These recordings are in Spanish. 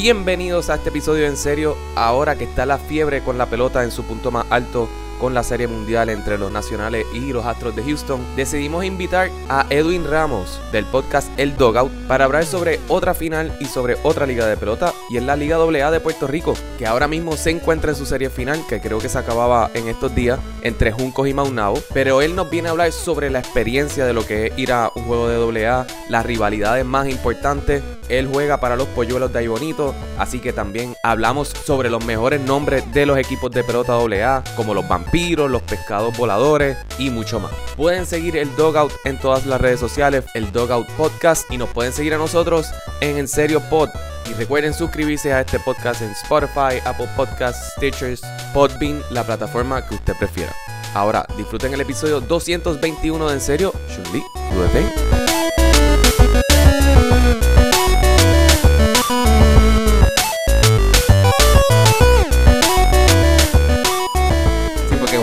Bienvenidos a este episodio en serio, ahora que está la fiebre con la pelota en su punto más alto con la serie mundial entre los nacionales y los Astros de Houston, decidimos invitar a Edwin Ramos del podcast El Dogout para hablar sobre otra final y sobre otra liga de pelota y es la Liga AA de Puerto Rico, que ahora mismo se encuentra en su serie final, que creo que se acababa en estos días entre Juncos y Maunabo, pero él nos viene a hablar sobre la experiencia de lo que es ir a un juego de AA, las rivalidades más importantes, él juega para los polluelos de ahí bonito, así que también hablamos sobre los mejores nombres de los equipos de pelota AA, como los vampiros, los pescados voladores y mucho más. Pueden seguir el Dogout en todas las redes sociales, el Dogout Podcast, y nos pueden seguir a nosotros en En Serio Pod. Y recuerden suscribirse a este podcast en Spotify, Apple Podcasts, Stitchers, Podbean, la plataforma que usted prefiera. Ahora, disfruten el episodio 221 de En Serio, Chun-Li,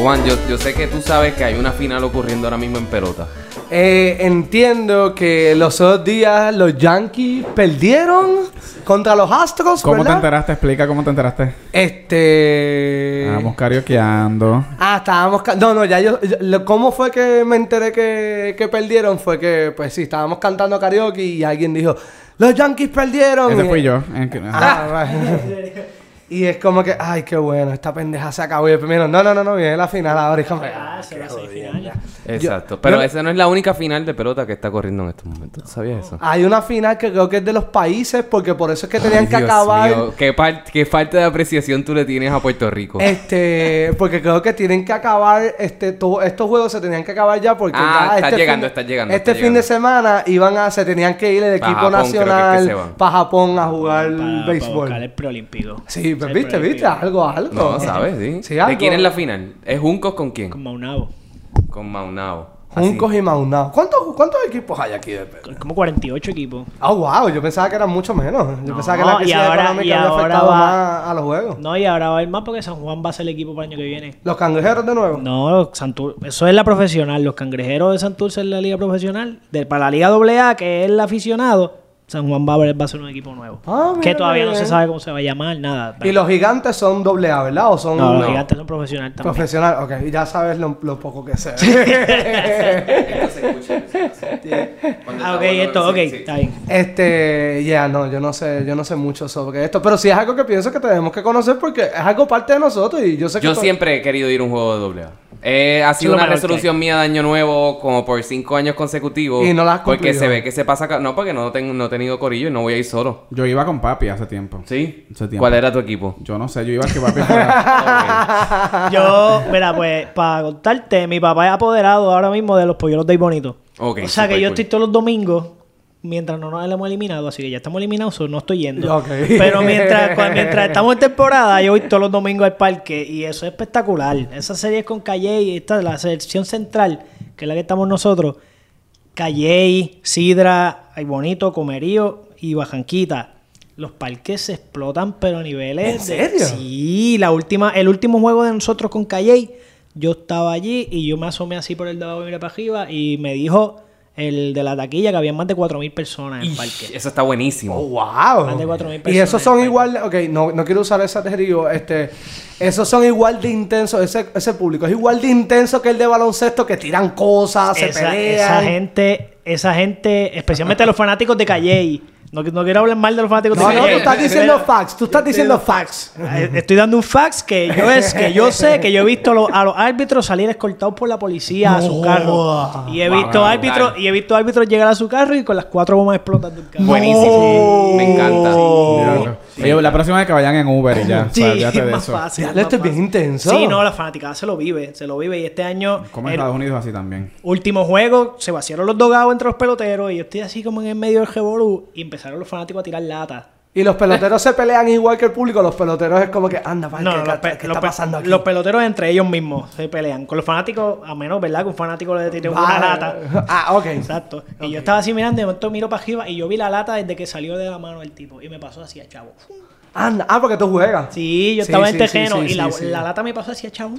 Juan, yo, yo sé que tú sabes que hay una final ocurriendo ahora mismo en pelota. Eh, entiendo que los otros días los Yankees perdieron contra los Astros, ¿Cómo te enteraste? Explica cómo te enteraste. Este... Estábamos karaokeando. Ah, estábamos... ca- No, no, ya yo... yo- ¿Cómo fue que me enteré que, que perdieron? Fue que, pues sí, estábamos cantando karaoke y alguien dijo... Los Yankees perdieron. Ese Y- fui yo. Ah. y es como que, ay, qué bueno, esta pendeja se acabó. Y el primero, no, no, no, no, viene la final ahora. Y como, Ah, ah, se va a qué Exacto. Pero yo- esa no es la única final de pelota que está corriendo en estos momentos. ¿Tú sabías eso? Hay una final que creo que es de los países porque por eso es que tenían Ay, que Dios acabar... mío, ¿Qué, falta de apreciación tú le tienes a Puerto Rico? Este, porque creo que tienen que acabar, este, todo- estos juegos se tenían que acabar ya porque Ah, ya está este llegando, fin, está llegando, Este está fin de semana iban a, se tenían que ir el equipo Japón, creo que es que nacional para Japón a jugar Para, para béisbol. buscar el preolímpico. Sí, pues viste, viste, algo, algo. no, ¿sabes? Sí. Sí, ¿De quién es la final? ¿Es Juncos con quién? Con Maunabo. Con Maunao. Juncos y Maunao. ¿Cuántos, ¿Cuántos equipos hay aquí de Pedro? Como 48 equipos. Ah, wow, yo pensaba que eran mucho menos. Yo No, pensaba que la y crisis ahora- económica y había ahora afectado va- más a los juegos. No, y ahora va a ir más porque San Juan va a ser el equipo para el año que viene. Los cangrejeros de nuevo. No, Santur eso es la profesional. Los cangrejeros de Santurce es la liga profesional. De, para la liga AA, que es el aficionado, San Juan va a, ver- va a ser un equipo nuevo. Ah, mira que todavía no bien. se sabe cómo se va a llamar, nada. Y los gigantes son doble A, ¿verdad? ¿O son no, los no. gigantes son profesionales también. profesional? Ok, y ya sabes lo, lo poco que sé. Ah, ok, esto, ok, está bien. Este, ya, no, yo no sé, yo no sé mucho sobre esto, pero sí es algo que pienso que tenemos que conocer porque es algo parte de nosotros y yo sé que Yo siempre he querido ir a un juego de doble A. Eh, ha sido una resolución mía de año nuevo como por cinco años consecutivos. Y no la has Porque cumplido. se ve que se pasa... No, porque no, tengo, no he tenido corillo y no voy a ir solo. Yo iba con papi hace tiempo. ¿Sí? Hace tiempo. ¿Cuál era tu equipo? Yo no sé, yo iba a que papi fuera. Yo, mira, pues, para contarte, mi papá es apoderado ahora mismo de los polluelos de ahí bonito. Ok, o sea que yo cool. estoy todos los domingos, mientras no nos hemos eliminado, así que ya estamos eliminados, no estoy yendo. Pero mientras, mientras estamos en temporada, yo voy todos los domingos al parque y eso es espectacular. Esa serie es con Calle y esta, la selección central, que es la que estamos nosotros. Calle, Sidra, Ay Bonito, Comerío y Bajanquita. Los parques se explotan, pero a niveles. ¿En de- serio? Sí, la última, el último juego de nosotros con Calle, yo estaba allí y yo me asomé así por el de abajo y miré para arriba y me dijo el de la taquilla que había más de 4.000 personas en el parque. Eso está buenísimo. Oh, wow. Más de 4.000 Y personas esos son igual, ok, no, no quiero usar ese adjetivo, este, esos son igual de intensos, ese, ese público es igual de intenso que el de baloncesto, que tiran cosas, se esa, pelean. esa gente, esa gente, especialmente los fanáticos de Calle. No, no quiero hablar mal de los fanáticos No, no, tú estás diciendo facts, tú estás diciendo facts. Eh, Estoy dando un fax que yo es que yo sé que yo he visto a los árbitros salir escoltados por la policía a su No. carro y he visto árbitros y he visto árbitros llegar a su carro y con las cuatro bombas explotando el carro. Buenísimo. Me encanta. Oye, la próxima vez que vayan en Uber y ya. Sí, o sea, olvídate es de más eso. fácil. Esto es bien intenso. Sí, no, la fanaticada se lo vive, se lo vive y este año Como en el Estados Unidos así también. último juego se vaciaron los dogados entre los peloteros y yo estoy así como en el medio del revolú y empezaron los fanáticos a tirar latas. Y los peloteros se pelean igual que el público, los peloteros es como que, anda, pa, No, ¿qué, los, qué- está pasando aquí? los peloteros entre ellos mismos se pelean. Con los fanáticos, a menos, ¿verdad? Que un fanático le tire una lata. Ah, ok. Exacto. Y yo estaba así mirando, de momento miro para arriba y yo vi la lata desde que salió de la mano el tipo. Y me pasó así a chavo. Anda, ah, porque tú juegas. Sí, yo estaba sí, en tejeno sí, sí, y la, la lata me pasó así a chavo.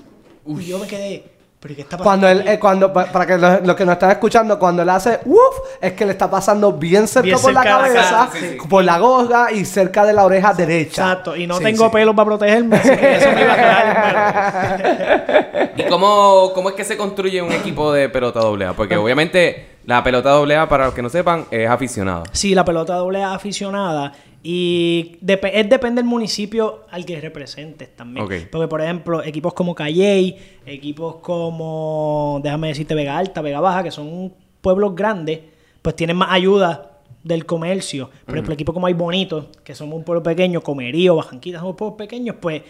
Y yo me quedé. Pero ¿y qué está pasando? Cuando él, eh, cuando, pa- para que los, los que nos están escuchando, cuando él hace woof, es que le está pasando bien cerca Bien por la cerca de la cabeza, cara, sí, sí. por la gorra y cerca de la oreja derecha. Exacto, y no Sí, tengo sí. pelo para protegerme, así que eso me iba a quedar. ¿Y cómo, cómo es que se construye un equipo de pelota doble A? Porque obviamente la pelota doble A, para los que no sepan, es aficionada. Sí, la pelota doble A aficionada. Y dep- es depende del municipio al que representes también. Porque, por ejemplo, equipos como Calley, equipos como, déjame decirte, Vega Alta, Vega Baja, que son pueblos grandes, pues tienen más ayuda del comercio. Por ejemplo, equipos como Hay Bonito, que somos un pueblo pequeño, Comerío, Bajanquita, somos pueblos pequeños, pues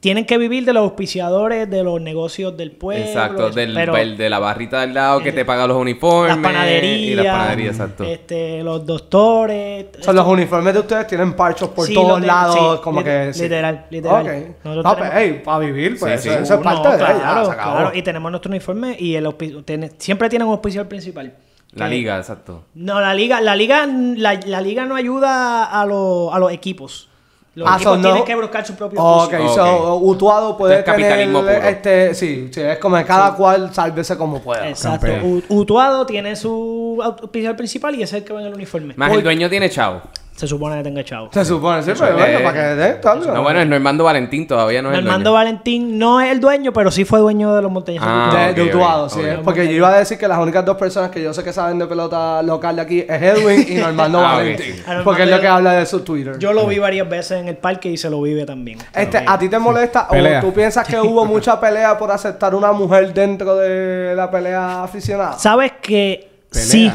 tienen que vivir de los auspiciadores, de los negocios del pueblo. exacto, del, pero- de la barrita del lado que te paga los uniformes. las panaderías, Y las panaderías, exacto. este, los doctores. Son los uniformes de ustedes tienen parchos por Sí, todos lados, sí, como que... sí. literal, literal. Ok. Nosotros No, tenemos- pues, hey, para vivir, pues Sí, eso, sí. eso es parte No, de ella, claro, se acabó. claro. Y tenemos nuestro uniforme y el auspicio- siempre tienen un auspiciador principal. La Que- liga, exacto. No, la liga, la liga, la, la liga no ayuda a, los a los equipos. Los Ah, equipos so tienen no- que buscar su propio Ok, auspicio. so Utuado puede Es capitalismo tener puro. este, sí, sí, es como cada cual sálvese como pueda. Exacto. Campeón. U- Utuado tiene su auspiciador principal y es el que va en el uniforme. Más el dueño tiene chavo. Se supone que tenga chavo. Se supone, sí, pero bueno, Eh, para que dé tal. No, bueno, es Normando Valentín, todavía no es el Normando dueño. Valentín no es el dueño, pero sí fue dueño de los montañas Ah, de, ok, de Utuado, sí. es Porque yo iba a decir que las únicas dos personas que yo sé que saben de pelota local de aquí es Edwin y Normando Ah, Valentín. Porque es lo que habla de su Twitter. Yo lo vi varias veces en el parque y se lo vive también. Este, ¿A ti te molesta Pelea. o tú piensas que hubo mucha pelea por aceptar una mujer dentro de la pelea aficionada? ¿Sabes que Pelea. sí?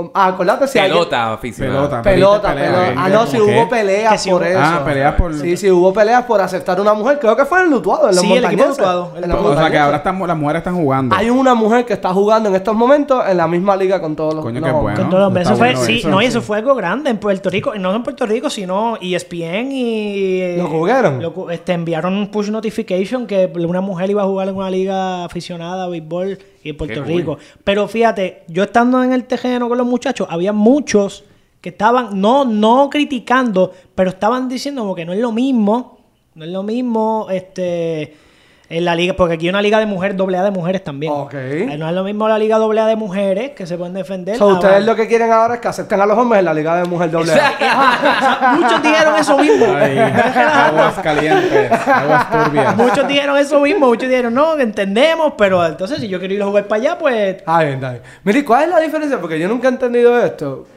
Com- Ah, acordate si Pelota aficionada. Pelota. Pelota, Pelea. ¿eh? Ah, no, si ¿Cómo hubo peleas si por hubo- eso. Ah, peleas por- Sí, sí, hubo peleas por aceptar una mujer. Creo que fue en Lutuado, en los Sí, el equipo. Lutuado, el O sea que ahora están, las mujeres están jugando. Hay una mujer que está jugando en estos momentos en la misma liga con todos los Coño, los qué bueno. Con todos los Eso fue, bueno sí, eso, no, y sí. eso fue algo grande en Puerto Rico. No en Puerto Rico, sino ESPN y... ¿Lo jugaron? lo este, enviaron un push notification que una mujer iba a jugar en una liga aficionada a béisbol y en Puerto Qué cool. Rico. Pero fíjate, yo estando en el terreno con los muchachos, había muchos que estaban, no, no criticando, pero estaban diciendo como que no es lo mismo, no es lo mismo, este... En la liga, porque aquí hay una liga de mujeres, doble A de mujeres también. Ok. Eh, No es lo mismo la liga doble A de mujeres que se pueden defender. So, ustedes lo que quieren ahora es que acepten a los hombres en la liga de mujer doble A. Muchos dijeron eso mismo. Ay, aguas calientes, aguas turbias. Muchos dijeron eso mismo. Muchos dijeron, no, entendemos, pero entonces si yo quiero ir a jugar para allá, pues. Ah, bien, bien. Mire, ¿cuál es la diferencia? Porque yo nunca he entendido esto.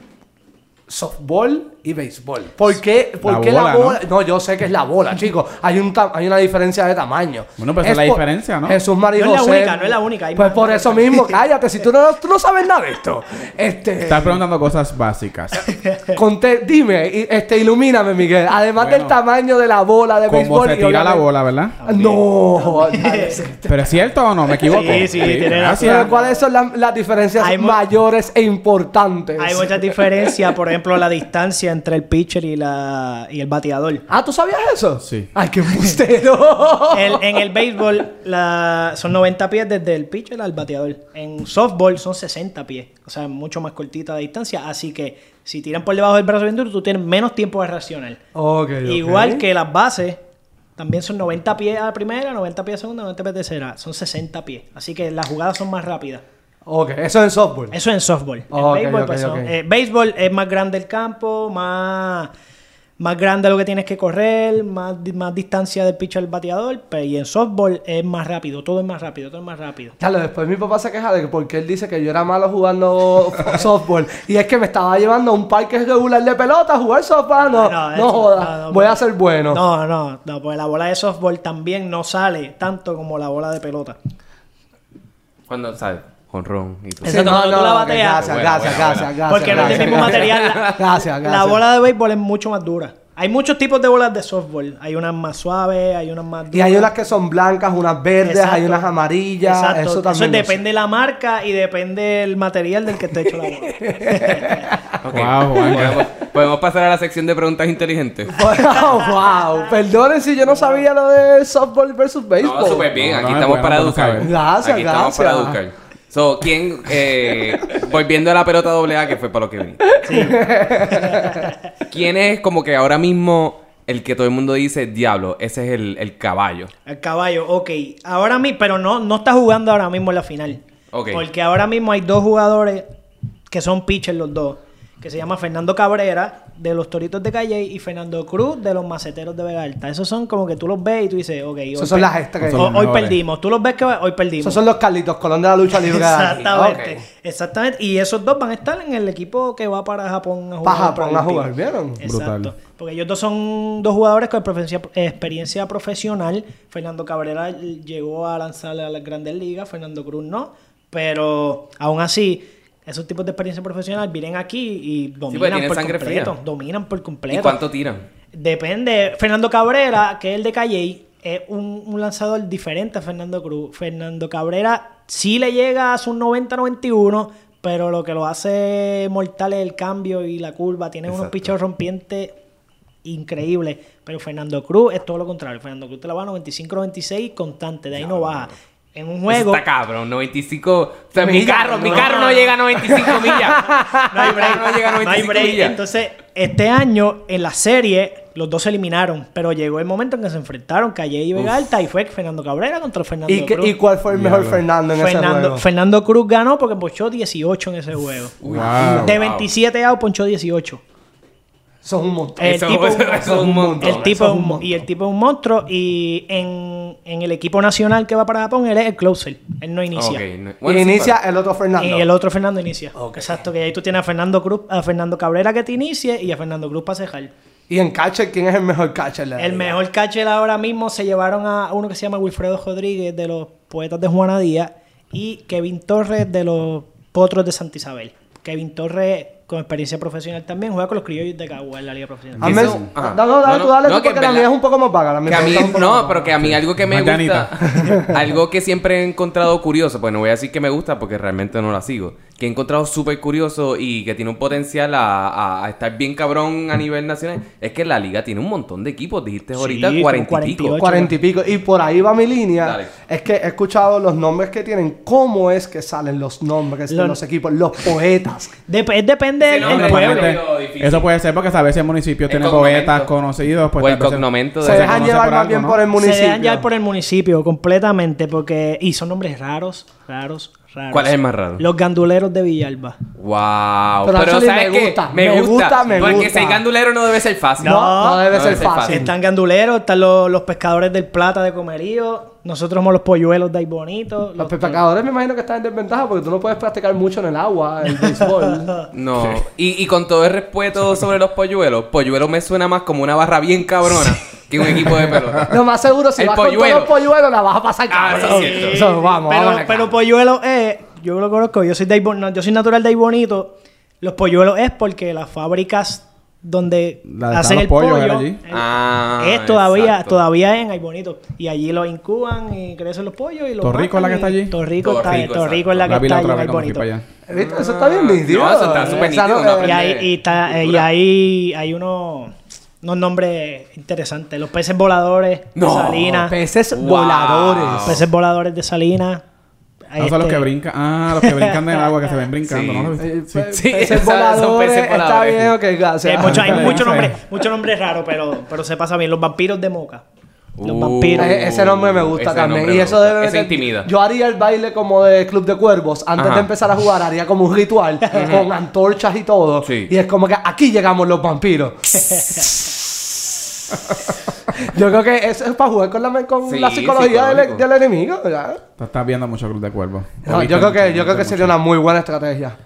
Softball y béisbol. ¿Por qué, por La qué la bola, bola? ¿no? yo sé que es la bola, chicos. Hay, un hay una diferencia de tamaño. Bueno, pues esa es la diferencia, ¿no? Jesús María No es la única, no es la única, hay Pues por eso mismo, cállate. Si tú no, tú no sabes nada de esto. Este. Estás preguntando cosas básicas. conté- dime, este, ilumíname, Miguel. Además Bueno. del tamaño de la bola de Como béisbol. se y tira la bola, ¿verdad? No. sí. ¿Pero es cierto o no? ¿Me equivoco? Sí, sí, tiene Pero, gracias. ¿Cuáles son las, las diferencias mayores e importantes? Hay muchas diferencias. Por ejemplo, la distancia entre el pitcher y, la, y el bateador. Ah, ¿tú sabías eso? Sí. Ay, qué embustero. El- en el béisbol la, son 90 pies desde el pitcher al bateador. En softball son 60 pies. O sea, mucho más cortita la distancia. Así que si tiran por debajo del brazo bien duro, tú tienes menos tiempo de reaccionar. Ok, ok. Igual que las bases, también son 90 pies a la primera, 90 pies a segunda, 90 pies a tercera. Son 60 pies. Así que las jugadas son más rápidas. Ok, eso es en softball. Eso en softball. En Ok, béisbol, ok, pues, eh, béisbol es más grande el campo, más, más grande lo que tienes que correr, más, más distancia del pitcher al bateador. Pero, y en softball es más rápido, todo es más rápido, todo es más rápido. Claro, después mi papá se queja de que porque él dice que yo era malo jugando softball. Y es que me estaba llevando a un parque regular de pelota a jugar softball. No, joda. no, no, Voy a pues- ser bueno. No, no, no, pues la bola de softball también no sale tanto como la bola de pelota. Cuando, ¿sabes? Con ron y todo. Sí, Exacto, cuando tú la que bateas. Gracias, Bueno, gracias, bueno, gracias, bueno. gracias. Porque no es gracias. mismo material. La, Gracias, gracias. la bola de béisbol es mucho más dura. Hay muchos tipos de bolas de softball. Hay unas más suaves, hay unas más duras. Y hay unas que son blancas, unas verdes, Exacto. hay unas amarillas. Exacto. Eso también. sé. depende de la marca y depende del material del que esté hecho la bola. Wow, Juan, ¿Podemos, pasar a la sección de preguntas inteligentes. wow, wow. Perdonen si yo no sabía lo de softball versus béisbol. No, súper bien. No, Aquí no, estamos bueno, para educar. Gracias, Aquí estamos para gracias. educar. So, ¿quién, eh, volviendo a la pelota doble A, que fue para lo que vi. ¿Quién es como que ahora mismo el que todo el mundo dice, diablo, ese es el, el caballo. El caballo, ok. Ahora mismo, pero no, no está jugando ahora mismo en la final. Ok. Porque ahora mismo hay dos jugadores que son pitchers los dos. Que se llama Fernando Cabrera de los Toritos de Calle y Fernando Cruz de los Maceteros de Vega Alta. Esos son como que tú los ves y tú dices, ok, hoy, Esos son las extras que- hoy mejores. perdimos. Tú los ves que hoy perdimos. Esos son los Carlitos Colón de la lucha libre. de aquí. Exactamente. Ok. Exactamente. Y esos dos van a estar en el equipo que va para Japón a jugar. Para Japón a jugar, ¿vieron? Exacto. Brutal. Porque ellos dos son dos jugadores con experiencia, experiencia profesional. Fernando Cabrera llegó a lanzar a las grandes ligas, Fernando Cruz no. Pero aún así, esos tipos de experiencia profesional vienen aquí y dominan pues, tienen por completo. fría. Dominan por completo. ¿Y cuánto tiran? Depende. Fernando Cabrera, que es el de Calle, es un, un lanzador diferente a Fernando Cruz. Fernando Cabrera sí le llega a sus 90-91, pero lo que lo hace mortal es el cambio y la curva. Tiene unos pichos rompientes increíbles. Pero Fernando Cruz es todo lo contrario. Fernando Cruz te la va a 95-96 constante, de ahí no baja. En un juego. Eso está cabrón, 95. O sea, mi carro, mi no. carro no llega a 95 millas. No hay break. No llega a No hay 95 break. millas. Entonces, este año en la serie, los dos se eliminaron. Pero llegó el momento en que se enfrentaron Calle y Vega Alta y fue Fernando Cabrera contra Fernando ¿Y, qué- Cruz. ¿Y cuál fue el mejor Diablo. Fernando en ese Fernando, juego? Fernando Cruz ganó porque ponchó 18 en ese juego. Wow. De wow. 27 outs ponchó 18. Es un montón. El tipo, eso- eso es un montón. el tipo un y el tipo es un monstruo. Y en, en el equipo nacional que va para Japón, él es el closer. Él no inicia. Ok, no- y bueno, sí, inicia pero- el otro Fernando. Y el otro Fernando inicia. Ok. Exacto, que ahí tú tienes a Fernando Cruz, a Fernando Cabrera que te inicie y a Fernando Cruz para cejar. Y en catcher, ¿quién es el mejor catcher? El mejor catcher ahora mismo se llevaron a uno que se llama Wilfredo Rodríguez de los Poetas de Juana Díaz y Kevin Torres de los Potros de Santa Isabel. Kevin Torres, con experiencia profesional también, juega con los criollos de Cagua en la Liga Profesional. A mí- Eso- ajá. no, no, dale, No, tú dale no, tú, que porque la mía es un poco más vaga. la mía Que a mí, un poco no, más pero que a mí algo que me gusta, algo que siempre he encontrado curioso, pues no voy a decir que me gusta porque realmente no la sigo, que he encontrado súper curioso y que tiene un potencial a, a- a estar bien cabrón a nivel nacional, es que la liga tiene un montón de equipos, dijiste ahorita 40 y pico. 48. Cuarenta y pico. Y por ahí va mi línea. Dale. Es que he escuchado los nombres que tienen. ¿Cómo es que salen los nombres de Los- los equipos? Los poetas. Dep- depende Pueblo. es Realmente, difícil. Eso puede ser porque a veces el municipio El tiene poetas conocidos. Pues O el cognomento de- Se dejan llevar más algo, bien ¿no? por el municipio. Se dejan llevar por el municipio completamente porque... Y son nombres raros, raros, raros. ¿Cuál es el más raro? Los ganduleros de Villalba. Wow, Pero pero, ¿sabes me qué? gusta, me, me gusta, gusta, me porque gusta. ser gandulero no debe ser fácil. No, no debe No ser debe ser fácil. fácil. Están ganduleros, están los, los pescadores del plata de comerío. Nosotros somos los polluelos de ahí bonitos. Los pescadores me imagino que están en desventaja porque tú no puedes practicar mucho en el agua, el béisbol. No, y, y con todo el respeto sobre los polluelos, polluelo me suena más como una barra bien cabrona que un equipo de pelota. Lo más seguro, si El vas con todos polluelo. los polluelos, la vas a pasar Ah, cabrón. eso es cierto. Eso, vamos, pero, vamos pero polluelo es, yo lo conozco, yo soy de ahí bon- no, yo soy natural de ahí bonito. Los polluelos es porque las fábricas donde La hacen los el pollos pollo era allí. el- Ah, es todavía exacto. todavía en ahí bonito y allí los incuban y crecen los pollos y los ¿Torrico es la que está allí? Torrico está Torrico, Torrico es la que La vi está la allí otra en vez ahí cuando fui bonito para allá. ¿Viste? Eso está bien nítido. No, eso está súper Esa nítido, no- una eh, y y está- y cultura. hay, hay unos, nombres interesantes. Los peces voladores No, de Salinas. Peces Wow. voladores. peces voladores de Salinas. No son los Este, que brincan. Ah, los que brincan en el agua que se ven brincando, Sí. ¿no? Sí. pe- Sí, peces voladores, está bien, ok, mucho- hay muchos sí. nombres, muchos nombres raros, pero, pero se pasa bien. Los vampiros de Moca. Los Uh, vampiros. Eh, Ese nombre me gusta también. nombre Y eso debe de- intimida. Yo haría el baile como de Club de Cuervos. Antes Ajá. de empezar a jugar, haría como un ritual con antorchas y todo. Sí. Y es como que aquí llegamos los vampiros. Yo creo que eso es para jugar con la, con Sí, la psicología del, enemigo. ¿verdad? Tú estás viendo mucho Club de Cuervos. No, yo creo que, yo creo que sería una muy buena estrategia.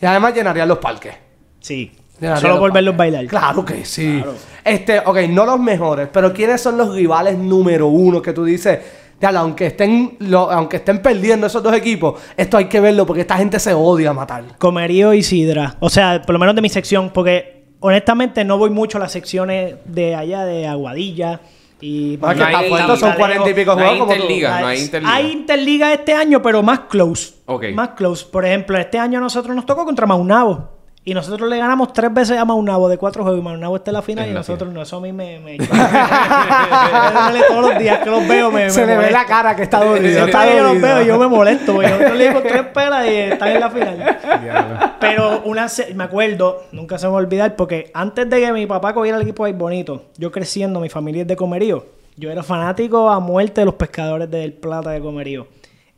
Y además llenaría los parques. Sí. Llenaría Solo los por verlos bailar. Claro que sí. Este, ok, no los mejores, pero ¿quiénes son los rivales número uno que tú dices? "Diablo, aunque estén, lo- aunque estén perdiendo esos dos equipos, esto hay que verlo porque esta gente se odia a matar. Comerío y Sidra. O sea, por lo menos de mi sección, porque honestamente no voy mucho a las secciones de allá de Aguadilla. Y Ah, que No está hay- fuerte, son no cuarenta y pico no hay juegos como tú. interliga, no hay interliga. Hay interliga este año, pero más close. Más close. Por ejemplo, este año a nosotros nos tocó contra Maunabo. Y nosotros le ganamos tres veces a Maunabo de cuatro juegos. Y Maunabo está en la final En y la nosotros no. Eso a mí me... me... todos los días que los veo me, Se me le ve la cara que está dolido. Está yo los veo yo me molesto. Porque nosotros le dimos tres pelas y están en la final. Diablo. Pero una se- me acuerdo, nunca se me va a olvidar, porque antes de que mi papá cogiera el equipo de Ay Bonito, yo creciendo, mi familia es de Comerío. Yo era fanático a muerte de los pescadores del Plata de Comerío.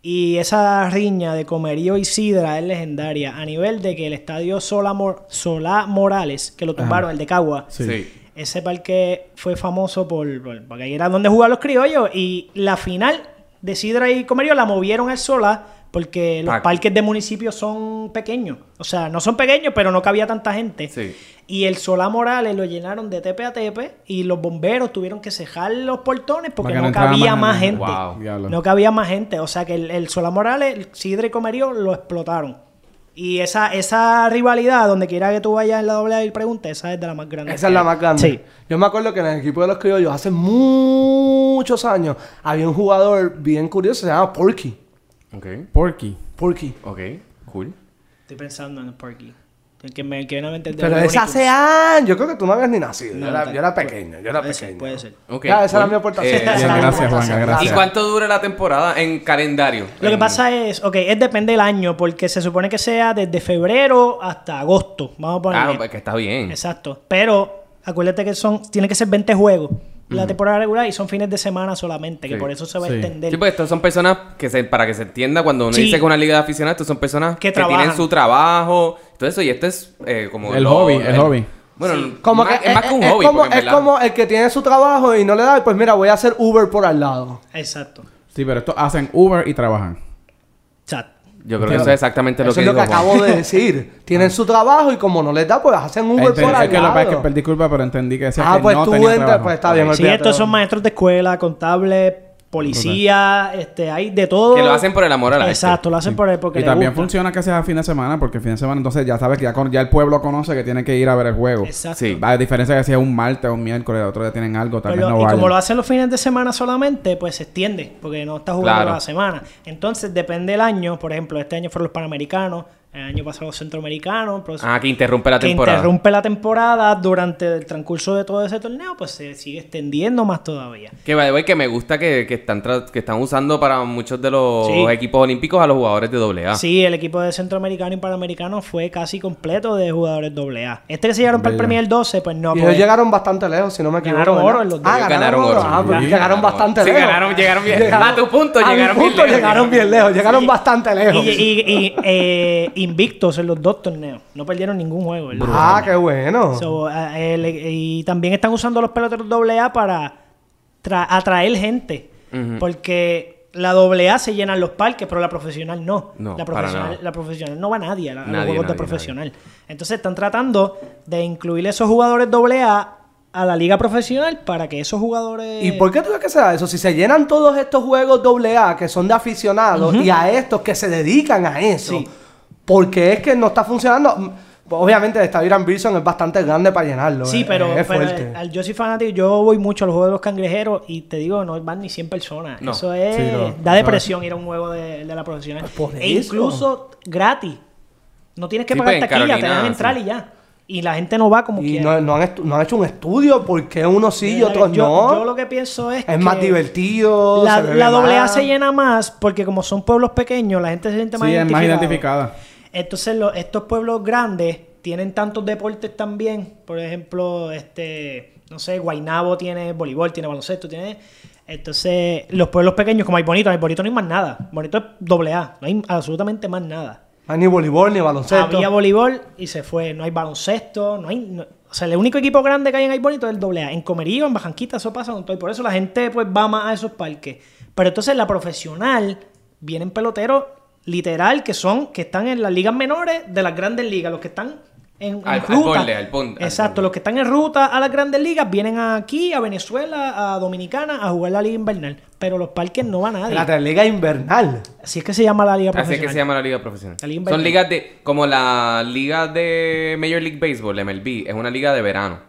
Y esa riña de Comerío y Sidra es legendaria. A nivel de que el estadio Sola, Mor- Solá Morales, que lo tumbaron, el de Cagua, Sí. ese parque fue famoso por, por- porque ahí era donde jugaban los criollos. Y la final de Sidra y Comerío la movieron al Sola porque los Pa- parques de municipios son pequeños. O sea, no son pequeños, pero no cabía tanta gente. Sí. Y el Solá Morales lo llenaron de tepe a tepe y los bomberos tuvieron que cejar los portones porque no, cabía más más gente. Wow. Diablo. No cabía más gente. O sea que el, el Solá Morales, el Sidra y Comerío lo explotaron. Y esa, esa rivalidad, donde quiera que tú vayas en la doble A y preguntes, esa es de la más grande. Esa es la más grande. Sí. Yo me acuerdo que en el equipo de los criollos hace muchos años había un jugador bien curioso, se llama Porky. Ok. Porky. Porky. Ok. Cool. Estoy pensando en el Porky. El que me, que de Pero ese hace años. Yo creo que tú no habías ni nacido. No, yo, era, no, yo era pequeño. Yo era puede ser, pequeño. puede ser. Ok, Ya, esa era cool. mi aportación. Eh, Esa gracias. Juanga, gracias. ¿Y cuánto dura la temporada en calendario? Lo que pasa es, ok, es depende del año, porque se supone que sea desde febrero hasta agosto. Vamos a poner. Ah, pues que está bien. Exacto. Pero acuérdate que son, tiene que ser 20 juegos la temporada regular y son fines de semana solamente, que Sí. por eso se va a Sí. extender. Sí, pues estos son personas que se, para que se entienda cuando uno Sí. dice que una liga de aficionados, estos son personas Que que, tienen trabajan. su trabajo, todo eso, y este es eh, como El lo- hobby, el hobby. Bueno, Como más- que es más que un es, hobby, como, es verdad- como el que tiene su trabajo y no le da, pues mira, voy a hacer Uber por al lado. Exacto. Sí, pero estos hacen Uber y trabajan. Yo creo que eso es exactamente lo Eso que es lo que acabo de decir. Tienen su trabajo y como no les da, pues hacen Uber Entendí- por es que lo que pasa es que perdí culpa, pero entendí que decía Ah, que pues no tú tenía entras, trabajo. pues está bien. Sí, olvídate estos de son maestros de escuela, contables, policía, este, hay de todo. Que lo hacen por el amor al arte. Exacto, lo hacen por el porque Y también gusta. funciona que sea fin de semana, porque el fin de semana entonces ya sabes que ya, con- ya el pueblo conoce que tiene que ir a ver el juego. Exacto. Sí. Va, a diferencia de si es un martes o un miércoles, otro día tienen algo, tal vez no y vayan. como lo hacen los fines de semana solamente, pues se extiende, porque no está jugando Claro. la semana. Entonces, depende del año. Por ejemplo, este año fueron los Panamericanos, el año pasado los Centroamericanos. pero- Ah, que interrumpe la que temporada. interrumpe la temporada durante el transcurso de todo ese torneo, pues se sigue extendiendo más todavía. Que by the way, que me gusta que, que están que están usando para muchos de los Sí. equipos olímpicos a los jugadores de AA. Sí, el equipo de Centroamericano y Panamericano fue casi completo de jugadores AA. Este que se llegaron para el Bello. Premier 12, pues no. Y ellos llegaron bastante lejos, si no me equivoco. Ganaron oro en los dos. Ah, ganaron, oro. Ah, pues Sí, llegaron ganaron bastante. Sí, lejos. ganaron- llegaron bien. A tu punto, a mi llegaron bien lejos. llegaron bien lejos. Llegaron bastante lejos. Y, y- y, eh, invictos en los dos torneos. No perdieron ningún juego. ¿verdad? Ah, qué bueno. So, eh, el- y también están usando los peloteros AA para tra- atraer gente. Porque la AA se llenan los parques, pero la profesional no. No, la, para profesional, nada. la profesional no va nadie a, la- a los Nadie, juegos de nadie, profesional. Entonces están tratando de incluir esos jugadores AA a la liga profesional para que esos jugadores... ¿Y por qué tú crees que sea eso? Si se llenan todos estos juegos AA que son de aficionados y a estos que se dedican a eso, Sí. ¿Por qué es que no está funcionando? Mm, Obviamente el estadio Irán Wilson es bastante grande para llenarlo. Sí, es- pero, es pero fuerte. al- yo soy fanático, yo voy mucho a los juegos de los cangrejeros y te digo, no van ni 100 personas. No. Eso es, Sí, no. da No. depresión ir a un juego de, de la profesional. Pues por e eso. incluso gratis. No tienes que Sí, pagar pues, taquilla, te dejan entrar sí. y ya. Y la gente no va como Y quiera. no, no han no han hecho un estudio por qué unos sí y Yo- otros yo, no. Yo lo que pienso es, es que más divertido. La, se la doble A se llena más porque como son pueblos pequeños, la gente se siente más Sí, es más identificada. Entonces, lo- estos pueblos grandes tienen tantos deportes también. Por ejemplo, este, no sé, Guainabo tiene voleibol, tiene baloncesto, tiene. Entonces, los pueblos pequeños, como hay bonito, hay bonito no hay más nada. Bonito es doble A, no hay absolutamente más nada. No hay ni voleibol ni baloncesto. Había voleibol y se fue. No hay baloncesto, no hay. no- o sea, el único equipo grande que hay en Ay Bonito es el doble A. En Comerío, en Bajanquita, eso pasa con todo. Y por eso la gente pues va más a esos parques. Pero entonces la profesional vienen peloteros literal que son, que están en las ligas menores de las grandes ligas. Los que están en, en Al- al ruta. borde, al pon- al Exacto, los que están en ruta a las grandes ligas vienen aquí, a Venezuela, a Dominicana, a jugar la liga invernal. Pero los parques no va nadie. La liga invernal. Así es que se llama la liga Así es profesional. que se llama la liga profesional. La liga Son ligas de. Como la liga de Major League Baseball, MLB, es una liga de verano.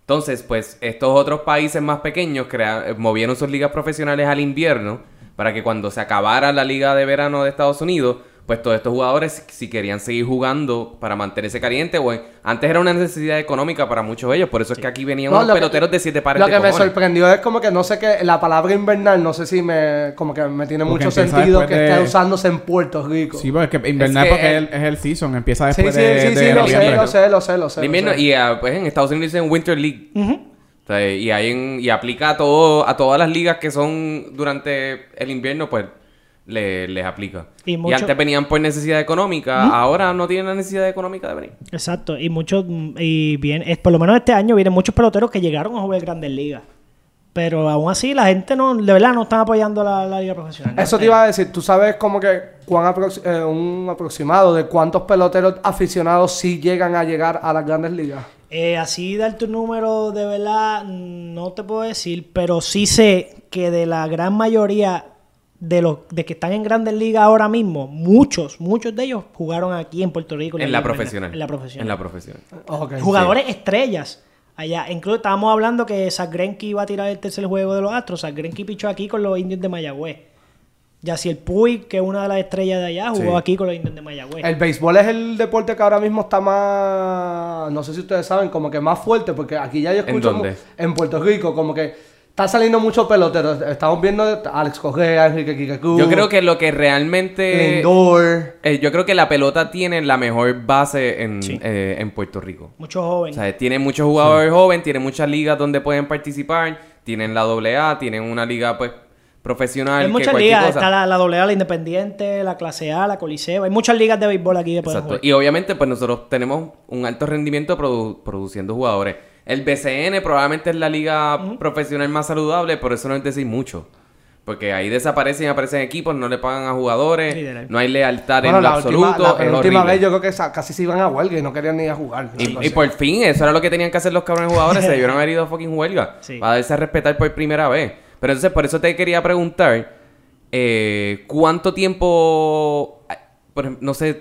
Entonces, pues, estos otros países más pequeños crea- movieron sus ligas profesionales al invierno para que cuando se acabara la liga de verano de Estados Unidos, pues todos estos jugadores, si querían seguir jugando para mantenerse caliente, o en- antes era una necesidad económica para muchos de ellos, por eso es que aquí venían No, unos lo que- peloteros de siete pares Lo de que me sorprendió es como que no sé qué, la palabra invernal, no sé si me, como que me tiene Porque mucho sentido que de- esté usándose en Puerto Rico. Sí, porque es que invernal Es que porque el- es el, es el season, empieza sí, después sí, de, sí, de sí, lo sé, noviembre. lo sé, lo sé, lo sé. De lo invierno, sé. y ah, pues en Estados Unidos dicen Winter League. O sea, y, hay en- y aplica a, todo, a todas las ligas que son durante el invierno, pues le- les aplica. Y antes venían por necesidad económica, ahora no tienen la necesidad económica de venir. Exacto, y muchos, y bien, es, por lo menos este año vienen muchos peloteros que llegaron a jugar Grandes Ligas. Pero aún así la gente no, de verdad no están apoyando la, la liga profesional. Eso te iba a decir, tú sabes como que cuán aprox- eh, un aproximado de cuántos peloteros aficionados sí llegan a llegar a las grandes ligas. Eh, así dar tu número de verdad no te puedo decir, pero sí sé que de la gran mayoría de los de que están en Grandes Ligas ahora mismo, muchos, muchos de ellos jugaron aquí en Puerto Rico. En la profesional. En la profesional. En la profesional. Ok. Jugadores estrellas. Allá, incluso estábamos hablando que Zach Greinke iba a tirar el tercer juego de los Astros. Zach Greinke pichó aquí con los indios de Mayagüez. Yaciel Puig, que es una de las estrellas de allá, jugó Sí. aquí con los indios de Mayagüez. El béisbol es el deporte que ahora mismo está más, no sé si ustedes saben, como que más fuerte, porque aquí ya yo ¿En escucho dónde? mu- en Puerto Rico, como que está saliendo muchos peloteros. Estamos viendo a Alex Correa, Enrique Kikaku, Yo creo que lo que realmente... Lindor. eh, yo creo que la pelota tiene la mejor base en, Sí. eh, en Puerto Rico. Muchos O jóvenes. sea, tiene muchos jugadores jóvenes, tiene muchas ligas donde pueden participar, tienen la AA, tienen una liga pues profesional. Hay que muchas cualquier ligas. cosa. Está la, la AA, la Independiente, la Clase A, la Coliseo. Hay muchas ligas de béisbol aquí pueden Exacto. jugar. Y obviamente, pues nosotros tenemos un alto rendimiento produ- produciendo jugadores. El BCN probablemente es la liga profesional más saludable, por eso no es decir mucho. Porque ahí desaparecen y aparecen equipos, no le pagan a jugadores, no hay lealtad Bueno, en lo la última, absoluto. la horrible. vez yo creo que casi se iban a huelga y no querían ni ir a jugar. Y, por fin, eso era lo que tenían que hacer los cabrones jugadores. se debieron haber ido a fucking huelga. Sí. Para darse a respetar por primera vez. Pero entonces, por eso te quería preguntar: eh, ¿cuánto tiempo, eh, por ejemplo, no sé,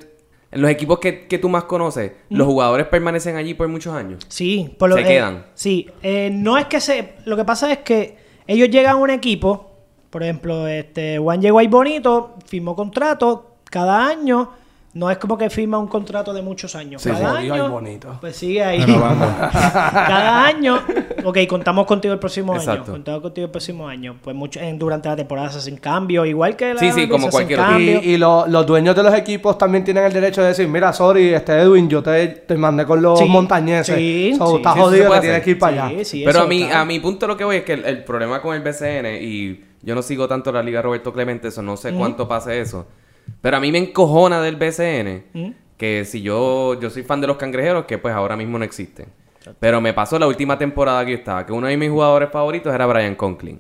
en los equipos que, que tú más conoces, los jugadores permanecen allí por muchos años? Sí, por lo Se eh, quedan. Sí, eh, no es que se. Lo que pasa es que ellos llegan a un equipo, por ejemplo, este Juan llegó ahí bonito, firmó contrato cada año. No es como que firma un contrato de muchos años. Sí, cada jodido y año. bonito. Pues sigue ahí. Cada año. Ok, contamos contigo el próximo año. Contamos contigo el próximo año. Pues mucho, en- durante la temporada se hacen cambios, igual que la Sí, sí, como cualquier. Y, y lo- los dueños de los equipos también tienen el derecho de decir, mira, sorry, este Edwin, yo te, te mandé con los Sí, montañeses. sí, So, sí. estás jodido que tienes que ir para allá. Sí, sí, Pero eso a mi, está. a mi punto lo que voy es que el, el problema con el BCN, y yo no sigo tanto la liga Roberto Clemente, eso no sé cuánto pase eso. Pero a mí me encojona del BCN ¿Mm? que si yo, yo soy fan de los cangrejeros, que pues ahora mismo no existen. Pero me pasó la última temporada que yo estaba, que uno de mis jugadores favoritos era Brian Conklin.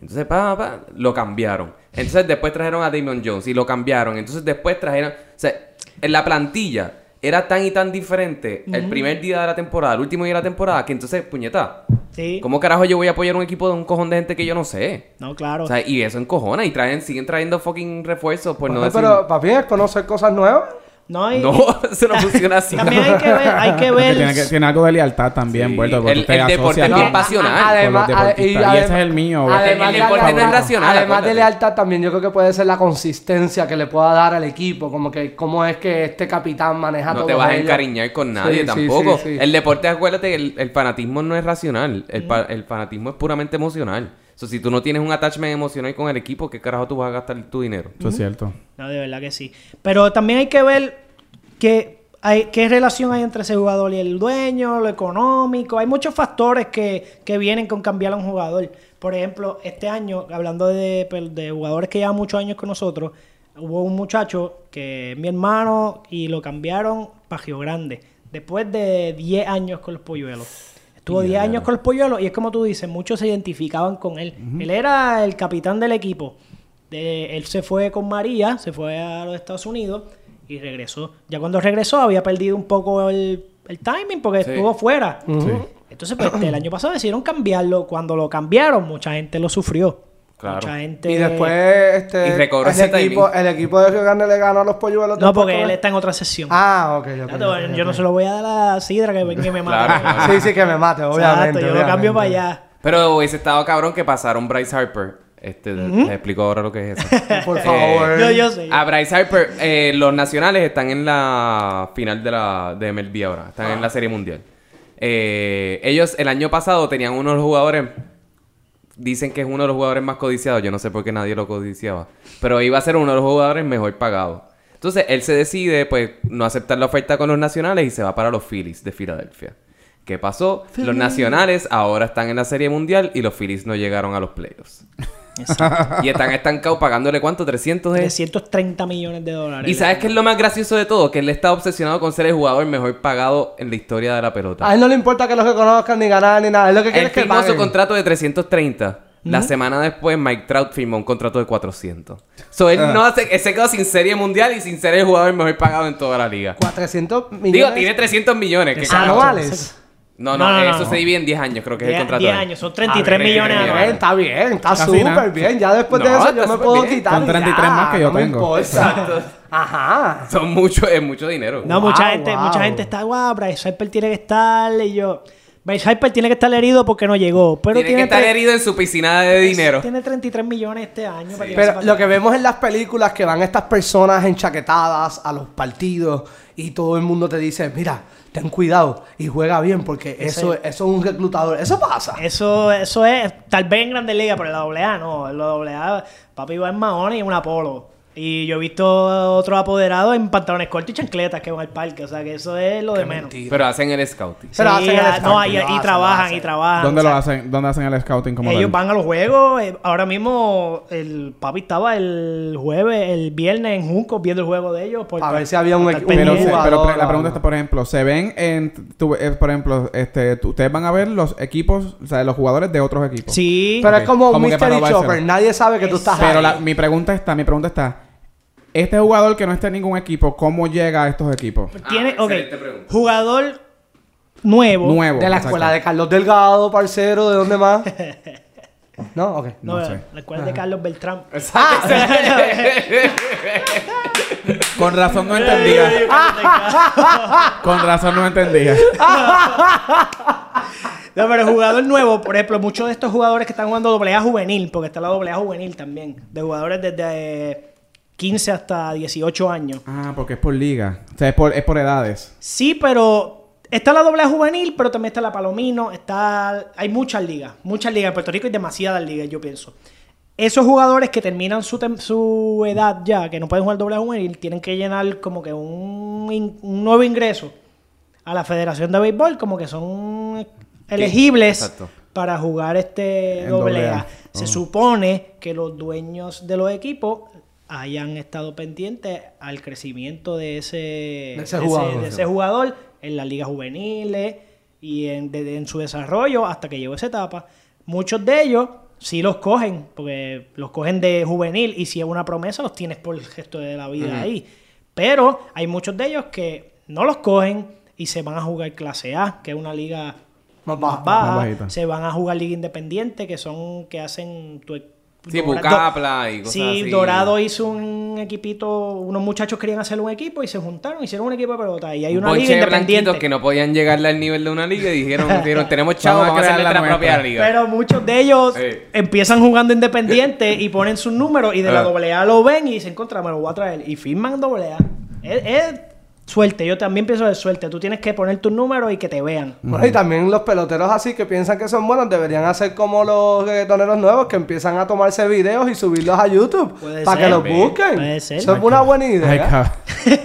Entonces, pa, pa, lo cambiaron. Entonces después trajeron a Damon Jones y lo cambiaron. Entonces después trajeron... O sea, en la plantilla era tan y tan diferente el primer día de la temporada, el último día de la temporada, que entonces, puñeta, Sí. ¿cómo carajo yo voy a apoyar un equipo de un cojón de gente que yo no sé? No, claro. O sea, y eso encojona y traen, siguen trayendo fucking refuerzos por no Bueno, decir... pero papi es conocer cosas nuevas. No, y- No, eso no funciona así. También hay que ver, hay que ver. tiene, que- tiene algo de lealtad también, Sí. vuelto. porque El- deporte es bien pasional. Además, y ese es el mío. Además, El de deporte no es racional, Además de lealtad, también yo creo que puede ser la consistencia que le pueda dar al equipo. Como que cómo es que este capitán maneja No todo te vas a encariñar con nadie Sí, tampoco. sí, sí. El deporte, acuérdate, el, el fanatismo no es racional. El, pa- el fanatismo es puramente emocional. O sea, si tú no tienes un attachment emocional con el equipo, ¿qué carajo tú vas a gastar tu dinero? Eso es cierto. No, de verdad que sí. Pero también hay que ver que hay, qué relación hay entre ese jugador y el dueño, lo económico. Hay muchos factores que, que vienen con cambiar a un jugador. Por ejemplo, este año, hablando de, de jugadores que llevan muchos años con nosotros, hubo un muchacho que es mi hermano y lo cambiaron para Río Grande. Después de 10 años con los polluelos. Estuvo 10 años con los polluelos y es como tú dices, muchos se identificaban con él. Él era el capitán del equipo. De- él se fue con María, se fue a los Estados Unidos y regresó. Ya cuando regresó había perdido un poco el, el timing porque Sí. estuvo fuera. Entonces, pues, el año pasado decidieron cambiarlo. Cuando lo cambiaron, mucha gente lo sufrió. Claro. Mucha gente... Y después este, Y recobró el, ese equipo, timing. el equipo de Río Grande le ganó a los polluelos. No, porque él está en otra sesión. Ah, ok, Exacto, yo ok. no se lo voy a dar a Sidra que venga y me mate. Claro. Sí, sí, que me mate, obviamente. Exacto, yo lo cambio para allá. Pero hubiese estado cabrón que pasaron Bryce Harper Este, Les explico ahora lo que es eso. Por Eh, favor. Yo, yo sé. A Bryce Harper, eh, los nacionales están en la final de la de MLB ahora. Están en la Serie Mundial. Eh, ellos el año pasado tenían uno de los jugadores. Dicen que es uno de los jugadores más codiciados. Yo no sé por qué nadie lo codiciaba. Pero iba a ser uno de los jugadores mejor pagados. Entonces él se decide, pues, no aceptar la oferta con los nacionales y se va para los Phillies de Filadelfia. ¿Qué pasó? Los nacionales ahora están en la Serie Mundial y los Phillies no llegaron a los playoffs. y están estancados pagándole cuánto? 300 de 330 millones de dólares. ¿Y sabes qué es lo más gracioso de todo? Que él está obsesionado con ser el jugador mejor pagado en la historia de la pelota. A él no le importa que los que conozcan ni ganar ni nada. Él lo que quiere es que firmó su contrato de 330. La semana después, Mike Trout firmó un contrato de 400. So, él no hace, él se quedó sin serie mundial y sin ser el jugador mejor pagado en toda la liga. 400 millones Digo, tiene 300 millones. anuales. No, no, No, no, eso no. se divide en 10 años, creo que es el 10, contrato. 10 de él. años, son 33 Ah, millones bien, Bien, está bien, está súper bien. Ya después de eso yo me puedo bien. quitar. Son y 33 ya, más que yo tengo. importa. Ajá. Son mucho, es mucho dinero. No, Wow, mucha gente, wow. mucha gente está, guau, Bryce Harper tiene que estar. Y yo, Bryce Harper tiene que estar herido porque no llegó. Pero tiene, que estar herido en su piscina de dinero. Tiene 33 millones este año. para Pero lo que vemos en las películas que van estas personas enchaquetadas a los partidos y todo el mundo te dice, mira, ten cuidado y juega bien porque eso, eso es un reclutador. Eso pasa. Eso, eso es, tal vez en Grandes Ligas, pero en la AA no. En la AA, papi va en maones y en un Apolo. Y yo he visto otros apoderados en pantalones cortos y chancletas que van al parque. O sea que eso es lo de menos. Pero hacen el scouting. Pero Sí, hacen el ah, no, scouting, y, lo y hacen, lo trabajan, hacen. y trabajan. ¿Dónde o lo sea, hacen? ¿Dónde hacen el scouting como Ellos tal? van a los juegos. eh, Ahora mismo el papi estaba el jueves, el viernes en Junco viendo el juego de ellos. A ver si había un para equipo- estar Pero, un se- pero pre- la pregunta está, por ejemplo, ¿se ven en, tu- eh, por ejemplo, este, tu- ustedes van a ver los equipos, o sea, los jugadores de otros equipos? Sí. Pero Ok. es como Como que para Mystery robárselo. Chopper. Nadie sabe que tú estás Pero ahí. la- mi pregunta está, mi pregunta está, este jugador que no está en ningún equipo, ¿cómo llega a estos equipos? Tiene, Ah, ok, excelente pregunta. jugador nuevo. Nuevo. De la exacto. escuela de Carlos Delgado, parcero, ¿de dónde más? ¿No? Ok. No, No sé. la escuela de Carlos Beltrán. Con razón no entendía. Con razón no entendía. No, pero jugador nuevo, por ejemplo, muchos de estos jugadores que están jugando AA juvenil, porque está la AA juvenil también, de jugadores desde 15 hasta 18 años. Ah, porque es por liga. O sea, es por, es por edades. Sí, pero está la AA juvenil, pero también está la Palomino, está hay muchas ligas, muchas ligas en Puerto Rico y demasiadas ligas, yo pienso. Esos jugadores que terminan su, tem- su edad ya, que no pueden jugar AA juvenil, tienen que llenar como que un, un nuevo ingreso a la Federación de Béisbol, como que son elegibles exacto. para jugar este doble doble A. A. Se Oh. supone que los dueños de los equipos hayan estado pendientes al crecimiento de ese, ese jugador. de ese jugador en las ligas juveniles y en, de- en su desarrollo hasta que llegó esa etapa. Muchos de ellos sí los cogen, porque los cogen de juvenil y si es una promesa los tienes por el gesto de la vida ahí. Pero hay muchos de ellos que no los cogen y se van a jugar clase A, que es una liga Más más baja. baja. más se van a jugar liga independiente, que son que hacen tu Sí, Bucapla y cosas Sí, así. Dorado hizo un equipito, unos muchachos querían hacer un equipo y se juntaron, hicieron un equipo de pelota y hay Un una liga de independiente. que no podían llegarle al nivel de una liga y dijeron, dijeron tenemos chavos, Vamos a hacer nuestra propia nuestra". liga. Pero muchos de ellos empiezan jugando independiente y ponen sus números y de la Ah. AA lo ven y dicen, contra, me lo voy a traer. Y firman AA. Es, es suerte, yo también pienso de suerte. Tú tienes que poner tus números y que te vean. Bueno, y también los peloteros así que piensan que son buenos deberían hacer como los reggaetoneros nuevos que empiezan a tomarse videos y subirlos a YouTube Puede para ser. que los busquen. Puede ser. Eso es una buena Ay, idea. cabrón.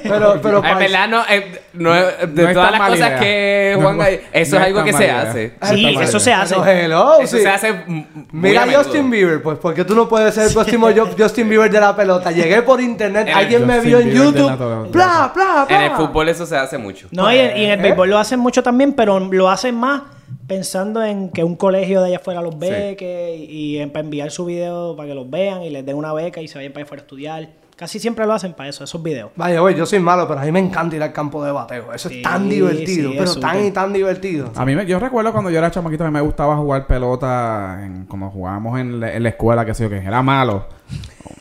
pero, pero en para- verdad, no, eh, no, de No todas las cosas idea. que No Juan Gall- eso no es algo que se idea. hace. Sí, eso se hace. Pero hello, Eso sí. se hace Mira a. Justin Bieber, pues porque tú no puedes ser el próximo Ju- Justin Bieber de la pelota. Llegué por internet, alguien me vio en YouTube, bla, bla, bla. En el fútbol eso se hace mucho. No, y, en- y en el ¿Eh? béisbol lo hacen mucho también, pero lo hacen más pensando en que un colegio de allá afuera los beque y, y en- para enviar su video para que los vean y les den una beca y se vayan para allá afuera a estudiar. Casi siempre lo hacen para eso, esos videos. Vaya, güey, yo soy malo, pero a mí me encanta ir al campo de bateo. Eso Sí, es tan divertido, sí, pero es tan y tan divertido. A mí me, yo recuerdo cuando yo era chamaquito a mí me gustaba jugar pelota en, como jugábamos en la, en la escuela, que sé yo, que era malo.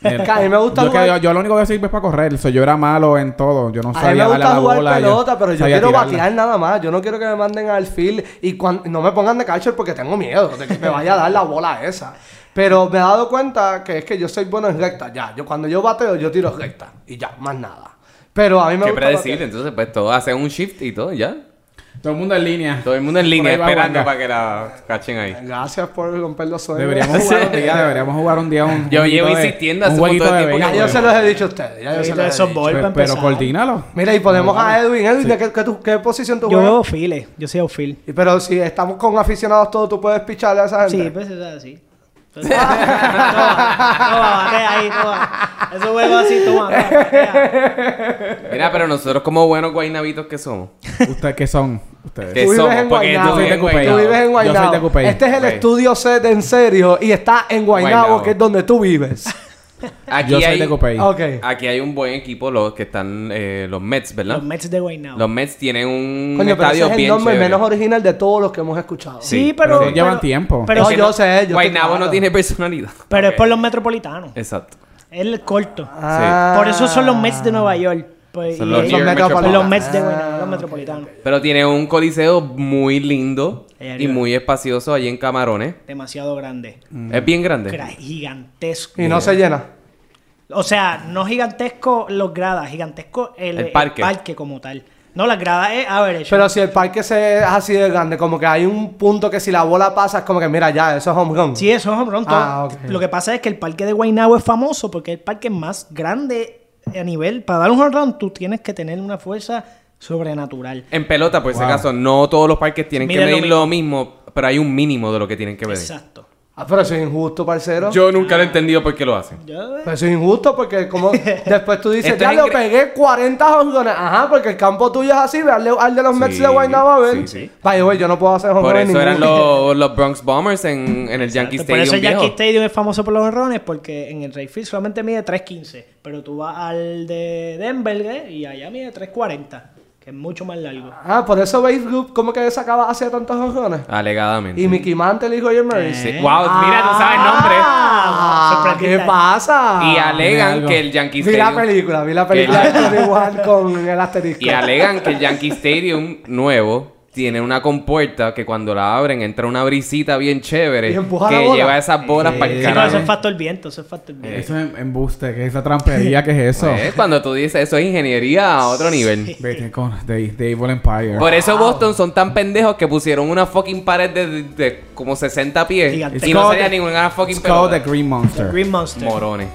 A mí me gusta yo, que jugar- yo, yo lo único que sirve es para correr. So, yo era malo en todo. Yo no A mí me darle a gusta la jugar bola. pelota, pero yo quiero tirarla. batear nada más. Yo no quiero que me manden al field y cuan- no me pongan de catcher porque tengo miedo de que me vaya a dar la bola esa. Pero me he dado cuenta que es que yo soy bueno en recta. Ya, yo cuando yo bateo, yo tiro recta. Y ya, más nada. Pero a mí me Qué gusta. predecible. batear. Entonces, pues todos hacen un shift y todo, ya. Todo el mundo en línea. Todo el mundo en línea esperando para que la cachen ahí. Gracias por romper los sueños. Deberíamos jugar un día, deberíamos jugar un día un Yo un llevo insistiendo hace un montón de de tiempo Ya yo se los he dicho a ustedes. Ya yo se los he dicho. Pero, coordínalo. Mira, y ponemos a Edwin. Edwin, ¿de qué, qué tú- qué posición tú Yo juegas? veo files. Yo soy outfield. Pero si estamos con aficionados todos, tú puedes picharle a esa gente. Sí, pues eso es así. Pues, toma, toma, batea ahí, toma. Eso juego así, toma. Mira, pero nosotros como buenos guaynabitos que somos. ¿Ustedes qué son? Ustedes. ¿Qué Tú vives somos? en Porque Guaynabo. tú vives en Yo soy de Tú Guaynabo. vives en Yo soy de Guaynabo. Cupey. Este es el estudio set en serio y está en Guaynabo, Guaynabo. que es donde tú vives. Aquí Yo soy hay, de Copey. ok. aquí hay un buen equipo, los que están eh, los Mets, ¿verdad? Los Mets de Guaynabo. Los Mets tienen un Coño, pero ese estadio es el bien nombre chévere. menos original de todos los que hemos escuchado. Sí, Sí, pero... pero llevan tiempo. Pero, no, que yo no- sé, yo Guaynabo no claro. tiene personalidad. pero es por los metropolitanos. Exacto. Es el corto. Ah. Por eso son los Mets de Nueva York. Pues, Son los son. Mets de Ah, Guaynabo, los ok, metropolitanos. Pero tiene un coliseo muy lindo y muy espacioso allí en Camarones. Demasiado grande. Es bien grande. Era gigantesco. Y no se llena. O sea, no gigantesco los gradas, gigantesco el, El el parque. como tal. No, las gradas es average. Pero si el parque se es así de grande, como que hay un punto que si la bola pasa es como que mira ya, eso es home run. Sí, eso es home run. Ah. Lo que pasa es que el parque de Guaynabo es famoso porque es el parque más grande a nivel. Para dar un home run, tú tienes que tener una fuerza sobrenatural. En pelota, por si Wow. acaso, no todos los parques tienen que lo medir lo mismo, pero hay un mínimo de lo que tienen que medir. Exacto. Ah, pero eso es injusto, parcero. Yo nunca lo he entendido por qué lo hacen. Yo, Pero eso es injusto porque como después tú dices, Esto ya es lo ingre- pegué 40 honrones. Ajá, porque el campo tuyo es así, ve al de, al de los Mets Sí, de Guaynabo a ver. sí, sí. Vaya, güey, yo no puedo hacer Por eso eran ninguno. los, los Bronx Bombers en, en el Yankee Exacto, Por eso Stadium el Yankee viejo. Stadium es famoso por los honrones porque en el Rayfield solamente mide 3.15. Pero tú vas al de Denver ¿eh? y allá mide 3.40. Que es mucho más largo. Ah, por eso Base Group como que sacaba hacía tantos honrones. Alegadamente. Y Mickey Mantle y Roger Maris. Sí. Wow, mira, tú sabes el nombre. Ah. ¿Qué pasa? Y alegan que el Yankee Vi la Stadium... película, vi la película Que de Tony con el asterisco. Y alegan que el Yankee Stadium nuevo tiene una compuerta que cuando la abren entra una brisita bien chévere Y empuja la que bola. lleva esas bolas para el Sí, pero carajo. eso es factor viento, eso es factor viento. Eso es embuste, que es esa trampería, que es eso? Pues, cuando tú dices eso es ingeniería a otro nivel. Vete con The, The Evil Empire. Por eso Boston son tan pendejos que pusieron una fucking pared de, de como 60 pies Gigante. y no It's sería called- ninguna fucking It's called The. Green Monster. Green Monster. Morones.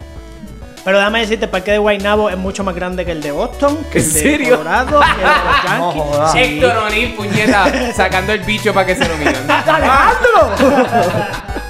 Pero déjame decirte, el parque de Guaynabo es mucho más grande que el de Boston, que ¿En el de serio? Colorado, que el de los No Yankees. jodas. Héctor O'Neill, puñeta, sacando el bicho para que se lo miren. ¡Alejandro!